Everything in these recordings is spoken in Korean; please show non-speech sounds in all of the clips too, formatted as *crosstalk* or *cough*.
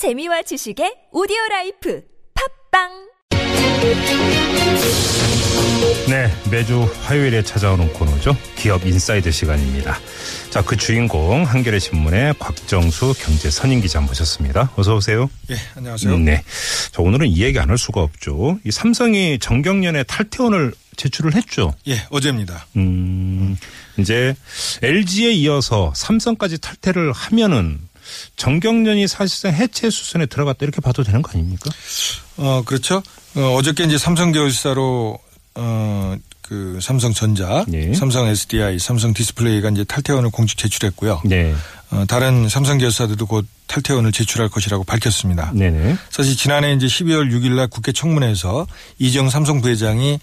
재미와 지식의 오디오 라이프 팟빵 네, 매주 화요일에 찾아오는 코너죠. 기업 인사이드 시간입니다. 자, 그 주인공 한겨레 신문의 곽정수 경제 선임 기자 모셨습니다. 어서 오세요. 예, 안녕하세요. 음, 네. 자, 오늘은 이 얘기 안 할 수가 없죠. 이 삼성이 전경련에 탈퇴원을 제출을 했죠. 예, 어제입니다. 음, 이제 LG에 이어서 삼성까지 탈퇴를 하면은 전경련이 사실상 해체 수순에 들어갔다 이렇게 봐도 되는 거 아닙니까? 어, 그렇죠. 어, 어저께 이제 삼성계열사로 어, 그 삼성전자, 예. 삼성 SDI, 삼성 디스플레이가 이제 탈퇴원을 공식 제출했고요. 네. 어, 다른 삼성 계열사들도 곧 탈퇴원을 제출할 것이라고 밝혔습니다. 네네. 사실 지난해 이제 12월 6일 날 국회 청문회에서 이재용 삼성 부회장이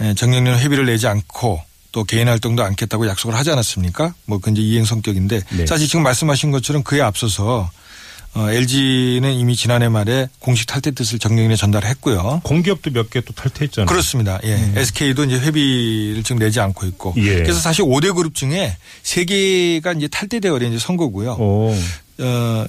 에, 전경련 회비를 내지 않고 또 개인 활동도 않겠다고 약속을 하지 않았습니까? 뭐그 이제 이행 성격인데 네. 사실 지금 말씀하신 것처럼 그에 앞서서 어, LG는 이미 지난해 말에 공식 탈퇴 뜻을 정경련에 전달했고요. 공기업도 몇 개 또 탈퇴했잖아요. 그렇습니다. 예. SK도 이제 회비를 지금 내지 않고 있고. 예. 그래서 사실 5대 그룹 중에 3개가 이제 탈퇴되어 이제 선 거고요. 오. 어,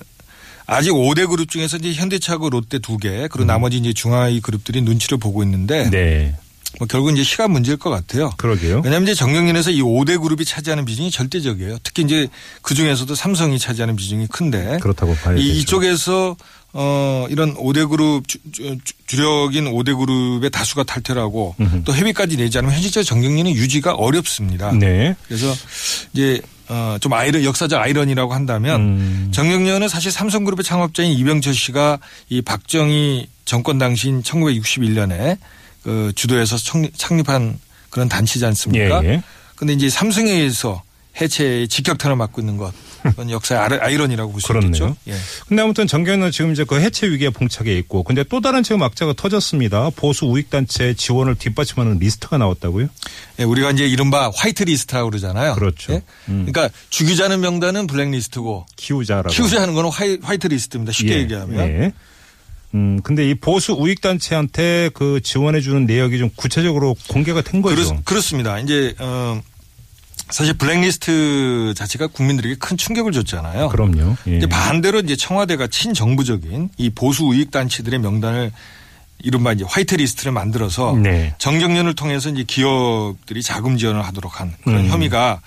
아직 5대 그룹 중에서 이제 현대차하고 롯데 두 개, 그리고 나머지 이제 중하위 그룹들이 눈치를 보고 있는데 네. 뭐 결국 이제 시간 문제일 것 같아요. 그러게요. 왜냐하면 이제 정경련에서 이 5대 그룹이 차지하는 비중이 절대적이에요. 특히 이제 그 중에서도 삼성이 차지하는 비중이 큰데 그렇다고 봐야 되죠. 이, 이쪽에서 어 이런 5대 그룹 주, 주, 주력인 5대 그룹의 다수가 하고 음흠. 또 회비까지 내지 않으면 현실적 정경련의 유지가 어렵습니다. 네. 그래서 이제 어 좀 아이러 역사적 아이러니라고 한다면 음. 정경련은 사실 삼성그룹의 창업자인 이병철 씨가 이 박정희 정권 당시인 1961년에 그 주도해서 창립- 창립한 그런 단체지 않습니까? 예, 예. 근데 이제 삼성에 의해서 해체의 직격탄을 맞고 있는 것. 그건 역사의 아이- 아이러니라고 볼 수. 있겠죠. 예. 근데 아무튼 전경련은 지금 이제 그 해체 위기에 봉착해 있고, 근데 또 다른 지금 악재가 터졌습니다. 보수 우익단체 지원을 뒷받침하는 리스트가 나왔다고요? 예, 우리가 이제 이른바 화이트 리스트라고 그러잖아요. 그렇죠. 예? 음. 그러니까 죽이자는 명단은 블랙 리스트고 키우자라고. 키우자는 거는 화이, 화이트 리스트입니다. 쉽게 예, 얘기하면. 예. 음, 근데 이 보수 우익단체한테 그 지원해주는 내역이 좀 구체적으로 공개가 된 거죠. 그렇, 습니다 이제 어, 사실 블랙리스트 자체가 국민들에게 큰 충격을 줬잖아요. 그럼요. 예. 이제 반대로 이제 청와대가 친정부적인 이 보수 우익 단체들의 명단을 이른바 이제 화이트 리스트를 만들어서 네. 전경련을 통해서 이제 기업들이 자금 지원을 하도록 한 그런 음. 혐의가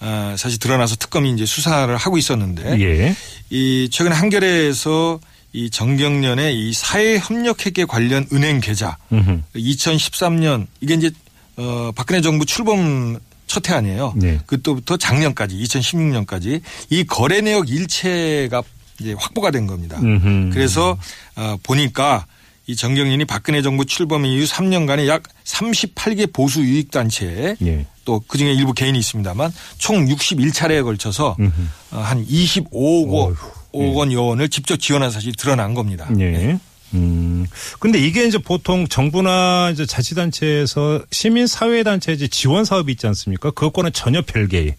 어, 사실 드러나서 특검이 이제 수사를 하고 있었는데 예. 이 최근에 한겨레에서 이 전경련의 이 사회협력회계 관련 은행 계좌 음흠. 2013년 이게 이제 어 박근혜 정부 출범 첫 해 아니에요. 네. 그때부터 작년까지 2016년까지 이 거래 내역 일체가 이제 확보가 된 겁니다. 음흠. 그래서 어 보니까 이 정경련이 박근혜 정부 출범 이후 3년간에 약 38개 보수 유익 단체에 예. 또 그중에 일부 개인이 있습니다만 총 61차례에 걸쳐서 음흠. 어, 한 25억 원, 어휴, 원 여원을 직접 지원한 사실이 드러난 겁니다. 예. 음. 근데 이게 이제 보통 정부나 이제 자치단체에서 시민사회단체 이제 지원 사업이 있지 않습니까? 그것과는 전혀 별개의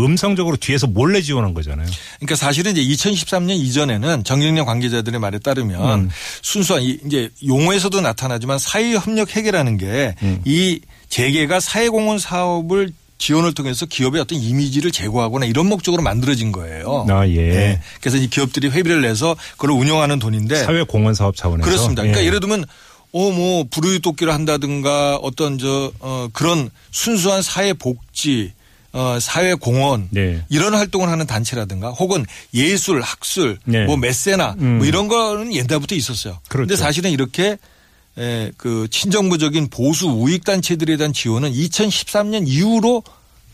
음성적으로 뒤에서 몰래 지원한 거잖아요. 그러니까 사실은 이제 2013년 이전에는 정경련 관계자들의 말에 따르면 음. 순수한 이- 이제 용어에서도 나타나지만 사회 협력 회계라는 게이 음. 재계가 사회공헌 사업을 지원을 통해서 기업의 어떤 이미지를 제고하거나 이런 목적으로 만들어진 거예요. 아, 예. 네. 그래서 이 기업들이 회비를 내서 그걸 운영하는 돈인데 사회 공헌 사업 차원에서. 그렇습니다. 그러니까 예. 예를 들면 어뭐 불우이웃돕기를 한다든가 어떤 저 어 그런 순수한 사회 복지 어 사회 공헌 네. 이런 활동을 하는 단체라든가 혹은 예술 학술 네. 뭐 메세나 음. 뭐 이런 거는 옛날부터 있었어요. 그런데 그렇죠. 사실은 이렇게 에, 그 친정부적인 보수 우익 단체들에 대한 지원은 2013년 이후로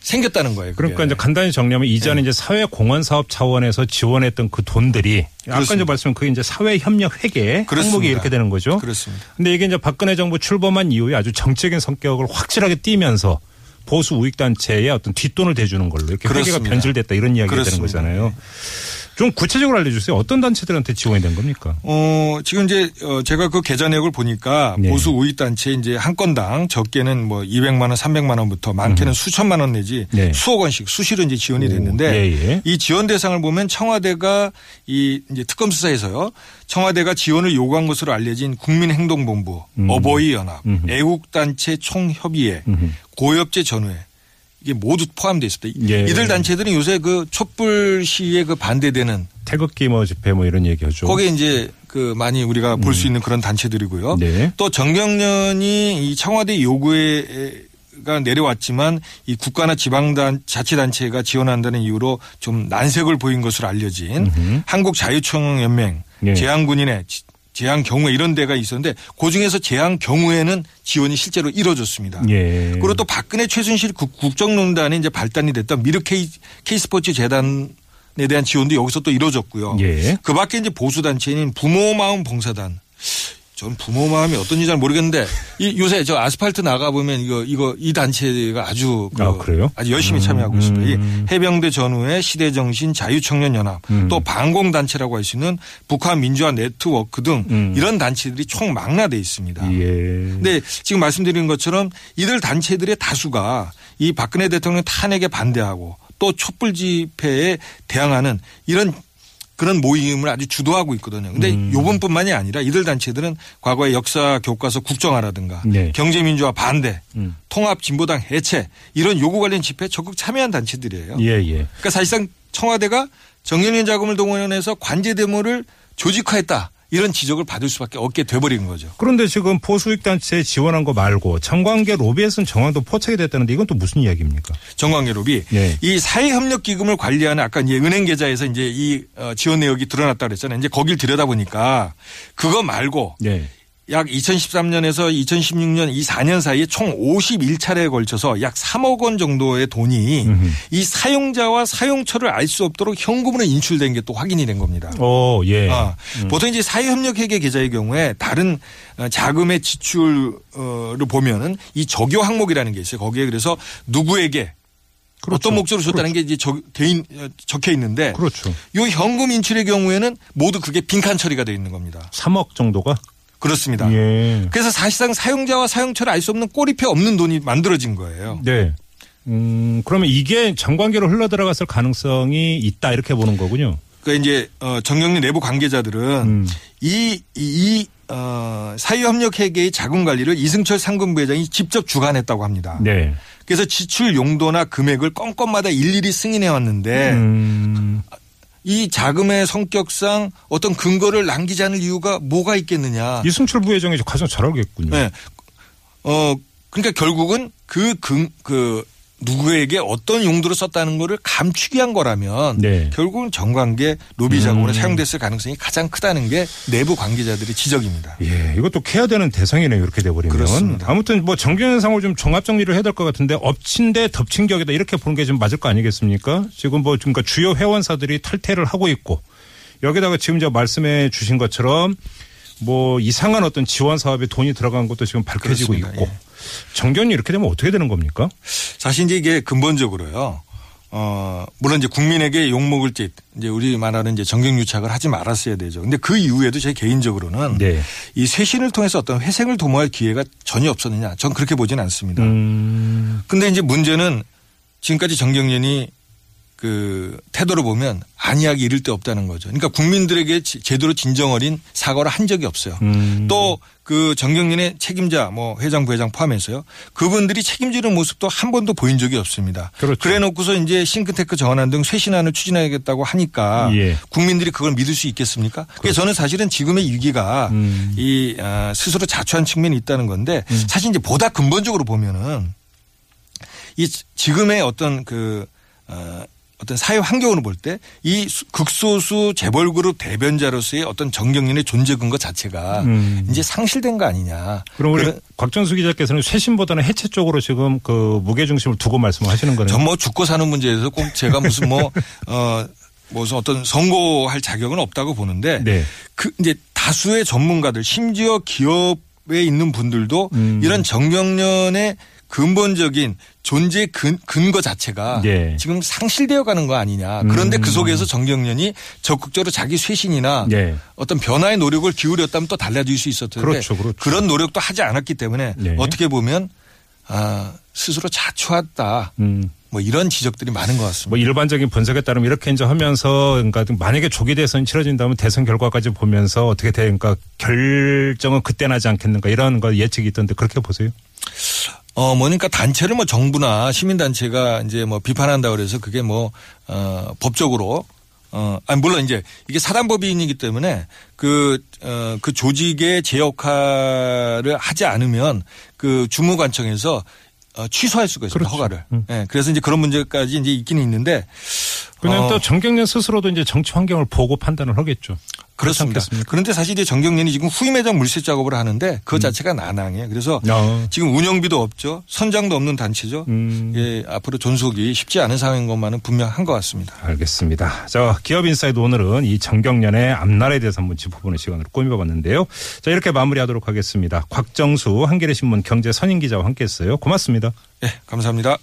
생겼다는 거예요. 그게. 그러니까 이제 간단히 정리하면 이전에 이제 사회 공헌 사업 차원에서 지원했던 그 돈들이 아까 이제 그렇습니다. 말씀한 그게 이제 사회 협력 회계 그렇습니다. 항목이 이렇게 되는 거죠. 그렇습니다. 근데 이게 이제 박근혜 정부 출범한 이후에 아주 정적인 성격을 확실하게 띠면서 보수 우익 단체에 어떤 뒷돈을 대주는 걸로 이렇게 회계가 그렇습니다. 변질됐다 이런 이야기가 되는 그렇습니다. 거잖아요. 좀 구체적으로 알려주세요. 어떤 단체들한테 지원이 된 겁니까? 어, 지금 이제 어, 제가 그 계좌 내역을 보니까 네. 보수 우익 단체 이제 한 건당 적게는 뭐 200만 원, 300만 원부터 많게는 수천만 원 내지 네. 수억 원씩 수시로 이제 지원이 오, 됐는데 예, 예. 이 지원 대상을 보면 청와대가 이 이제 특검 수사에서요. 청와대가 지원을 요구한 것으로 알려진 국민행동본부, 음. 어버이 연합, 음흠. 애국단체 총협의회. 고엽제 전후회 이게 모두 포함되어 있습니다. 예. 이들 단체들은 요새 그 촛불 시위에 그 반대되는 태극기 뭐 집회 뭐 이런 얘기하죠. 거기에 이제 그 많이 우리가 볼수 있는 그런 단체들이고요. 음. 네. 또 정경련이 이 청와대 요구에 가 내려왔지만 이 국가나 지방단 자치단체가 지원한다는 이유로 좀 난색을 보인 것으로 알려진 한국 자유총연맹 예. 재향군인의 지- 재향 경우에 이런 데가 있었는데 그 중에서 재향 경우에는 지원이 실제로 이루어졌습니다. 예. 그리고 또 박근혜 최순실 국- 국정농단이 이제 발단이 됐던 미르 K, K스포츠 재단 에 대한 지원도 여기서 또 이루어졌고요. 예. 그 밖에 이제 보수단체인 부모 마음 봉사단. 전 부모 마음이 어떤지 잘 모르겠는데 이 요새 저 아스팔트 나가 보면 이거 이거 이 단체가 아주 그 아, 그래요? 아주 열심히 참여하고 있습니다. 이 해병대 전후의 시대 정신 자유 청년 연합 음. 또 반공 단체라고 할 수 있는 북한 민주화 네트워크 등 음. 이런 단체들이 총 망라돼 있습니다. 예. 근데 지금 말씀드린 것처럼 이들 단체들의 다수가 이 박근혜 대통령 탄핵에 반대하고 또 촛불 집회에 대항하는 이런 그런 모임을 아주 주도하고 있거든요. 근데 음. 요번뿐만이 아니라 이들 단체들은 과거의 역사 교과서 국정화라든가 네. 경제민주화 반대, 음. 통합 진보당 해체 이런 요구 관련 집회에 적극 참여한 단체들이에요. 예, 예. 그러니까 사실상 청와대가 정년연 자금을 동원해서 관제 데모를 조직화했다 이런 지적을 받을 수밖에 없게 돼버린 거죠. 그런데 지금 보수익단체 지원한 거 말고 정관계 로비에서는 정황도 포착이 됐다는데 이건 또 무슨 이야기입니까? 정광계롭이 예. 이 사회협력기금을 관리하는 아까 이제 은행 계좌에서 이제 이 어, 지원 내역이 드러났다 그랬잖아요. 이제 거길 들여다 보니까 그거 말고 예. 약 2013년에서 2016년 이 4년 사이에 총 51차례에 걸쳐서 약 3억 원 정도의 돈이 음흠. 이 사용자와 사용처를 알 수 없도록 현금으로 인출된 게 또 확인이 된 겁니다. 어, 예. 아, 보통 이제 사회협력회계 계좌의 경우에 다른 어, 자금의 지출을 보면은 이 적요 항목이라는 게 있어요. 거기에 그래서 누구에게 그렇죠. 어떤 목적으로 줬다는 게 이제 적, 어, 적혀 있는데 그렇죠. 요 현금 인출의 경우에는 모두 그게 빈칸 처리가 돼 있는 겁니다. 3억 정도가? 그렇습니다. 예. 그래서 사실상 사용자와 사용처를 알 수 없는 꼬리표 없는 돈이 만들어진 거예요. 네. 음, 그러면 이게 정관계로 흘러 들어갔을 가능성이 있다 이렇게 보는 거군요. 그러니까 이제 어, 정경련 내부 관계자들은 음. 이, 이, 이 어, 사회협력회계의 자금 관리를 이승철 상근부회장이 직접 주관했다고 합니다. 네. 그래서 지출 용도나 금액을 건건마다 일일이 승인해 왔는데 음, 이 자금의 성격상 어떤 근거를 남기지 않을 이유가 뭐가 있겠느냐. 이승철 부회장이 가장 잘 알겠군요. 네. 어, 그러니까 결국은 그, 근, 그, 누구에게 어떤 용도로 썼다는 거를 감추기 한 거라면 네. 결국은 정관계 로비 자금으로 음. 사용됐을 가능성이 가장 크다는 게 내부 관계자들의 지적입니다. 예, 이것도 캐야 되는 대상이네요. 이렇게 돼버리면. 그렇습니다. 아무튼 뭐 정경현상을 좀 종합 정리를 해야 될 것 같은데 엎친 데 덮친 격이다 이렇게 보는 게 좀 맞을 거 아니겠습니까? 지금 뭐 그러니까 주요 회원사들이 탈퇴를 하고 있고 여기다가 지금 저 말씀해 주신 것처럼 뭐 이상한 어떤 지원 사업에 돈이 들어간 것도 지금 밝혀지고 그렇습니다. 있고 예. 정견이 이렇게 되면 어떻게 되는 겁니까? 사실 이제 이게 근본적으로요. 어, 물론 이제 국민에게 욕먹을 짓, 이제 우리 말하는 이제 정경유착을 하지 말았어야 되죠. 근데 그 이후에도 제 개인적으로는 네. 이 쇄신을 통해서 어떤 회생을 도모할 기회가 전혀 없었느냐. 전 그렇게 보진 않습니다. 음, 근데 이제 문제는 지금까지 전경련이 그 태도를 보면 안이하기 이를 데 없다는 거죠. 그러니까 국민들에게 지- 제대로 진정 어린 사과를 한 적이 없어요. 음. 또그 전경련의 책임자 뭐 회장 부회장 포함해서요. 그분들이 책임지는 모습도 한 번도 보인 적이 없습니다. 그렇죠. 그래 놓고서 이제 싱크탱크 전환안 등 쇄신안을 추진하겠다고 하니까 예. 국민들이 그걸 믿을 수 있겠습니까? 그래서 저는 사실은 지금의 위기가 음. 이 아, 스스로 자초한 측면이 있다는 건데 사실 이제 보다 근본적으로 보면은 이 지금의 어떤 그 어, 어떤 사회 환경으로 볼 때 이 극소수 재벌 그룹 대변자로서의 어떤 정경련의 존재 근거 자체가 음. 이제 상실된 거 아니냐. 그럼 우리 곽정수 기자께서는 쇄신보다는 해체 쪽으로 지금 그 무게 중심을 두고 말씀하시는 거네요. 전 뭐 죽고 사는 문제에서 꼭 제가 무슨 뭐, *laughs* 어, 무슨 어떤 선고할 자격은 없다고 보는데 네. 그 이제 다수의 전문가들 심지어 기업에 있는 분들도 음. 이런 정경련의 근본적인 존재 근, 근거 자체가 네. 지금 상실되어 가는 거 아니냐. 그런데 음. 그 속에서 정경련이 적극적으로 자기 쇄신이나 네. 어떤 변화의 노력을 기울였다면 또 달라질 수 있었을 텐데 그렇죠, 그렇죠. 런 노력도 하지 않았기 때문에 네. 어떻게 보면 아, 스스로 자초했다. 음. 뭐 이런 지적들이 많은 것 같습니다. 뭐 일반적인 분석에 따르면 이렇게 이제 하면서 그러니까 만약에 조기 대선이 치러진다면 대선 결과까지 보면서 어떻게 돼 그러니까 결정은 그때 나지 않겠는가 이런 거 예측이 있던데 그렇게 보세요. 어, 뭐니까 단체를 뭐 정부나 시민단체가 이제 뭐 비판한다 그래서 그게 뭐, 어, 법적으로 어, 아니, 물론 이제 이게 사단법인이기 때문에 그, 어, 그 조직의 제 역할을 하지 않으면 그 주무관청에서 어, 취소할 수가 있습니다. 그렇죠. 허가를. 음. 예. 그래서 이제 그런 문제까지 이제 있기는 있는데 그냥 어, 또 정경련 스스로도 이제 정치 환경을 보고 판단을 하겠죠. 그렇습니다. 그런데 사실 이제 정경련이 지금 후임 회장 물색 작업을 하는데 그 자체가 난항이에요. 그래서 어. 지금 운영비도 없죠. 선장도 없는 단체죠. 음. 예, 앞으로 존속이 쉽지 않은 상황인 것만은 분명한 것 같습니다. 알겠습니다. 자, 기업 인사이드 오늘은 이 전경련의 앞날에 대해서 한번 짚어보는 시간으로 꾸며봤는데요. 자, 이렇게 마무리하도록 하겠습니다. 곽정수 한겨레 신문 경제 선임 기자와 함께했어요. 고맙습니다. 예, 감사합니다.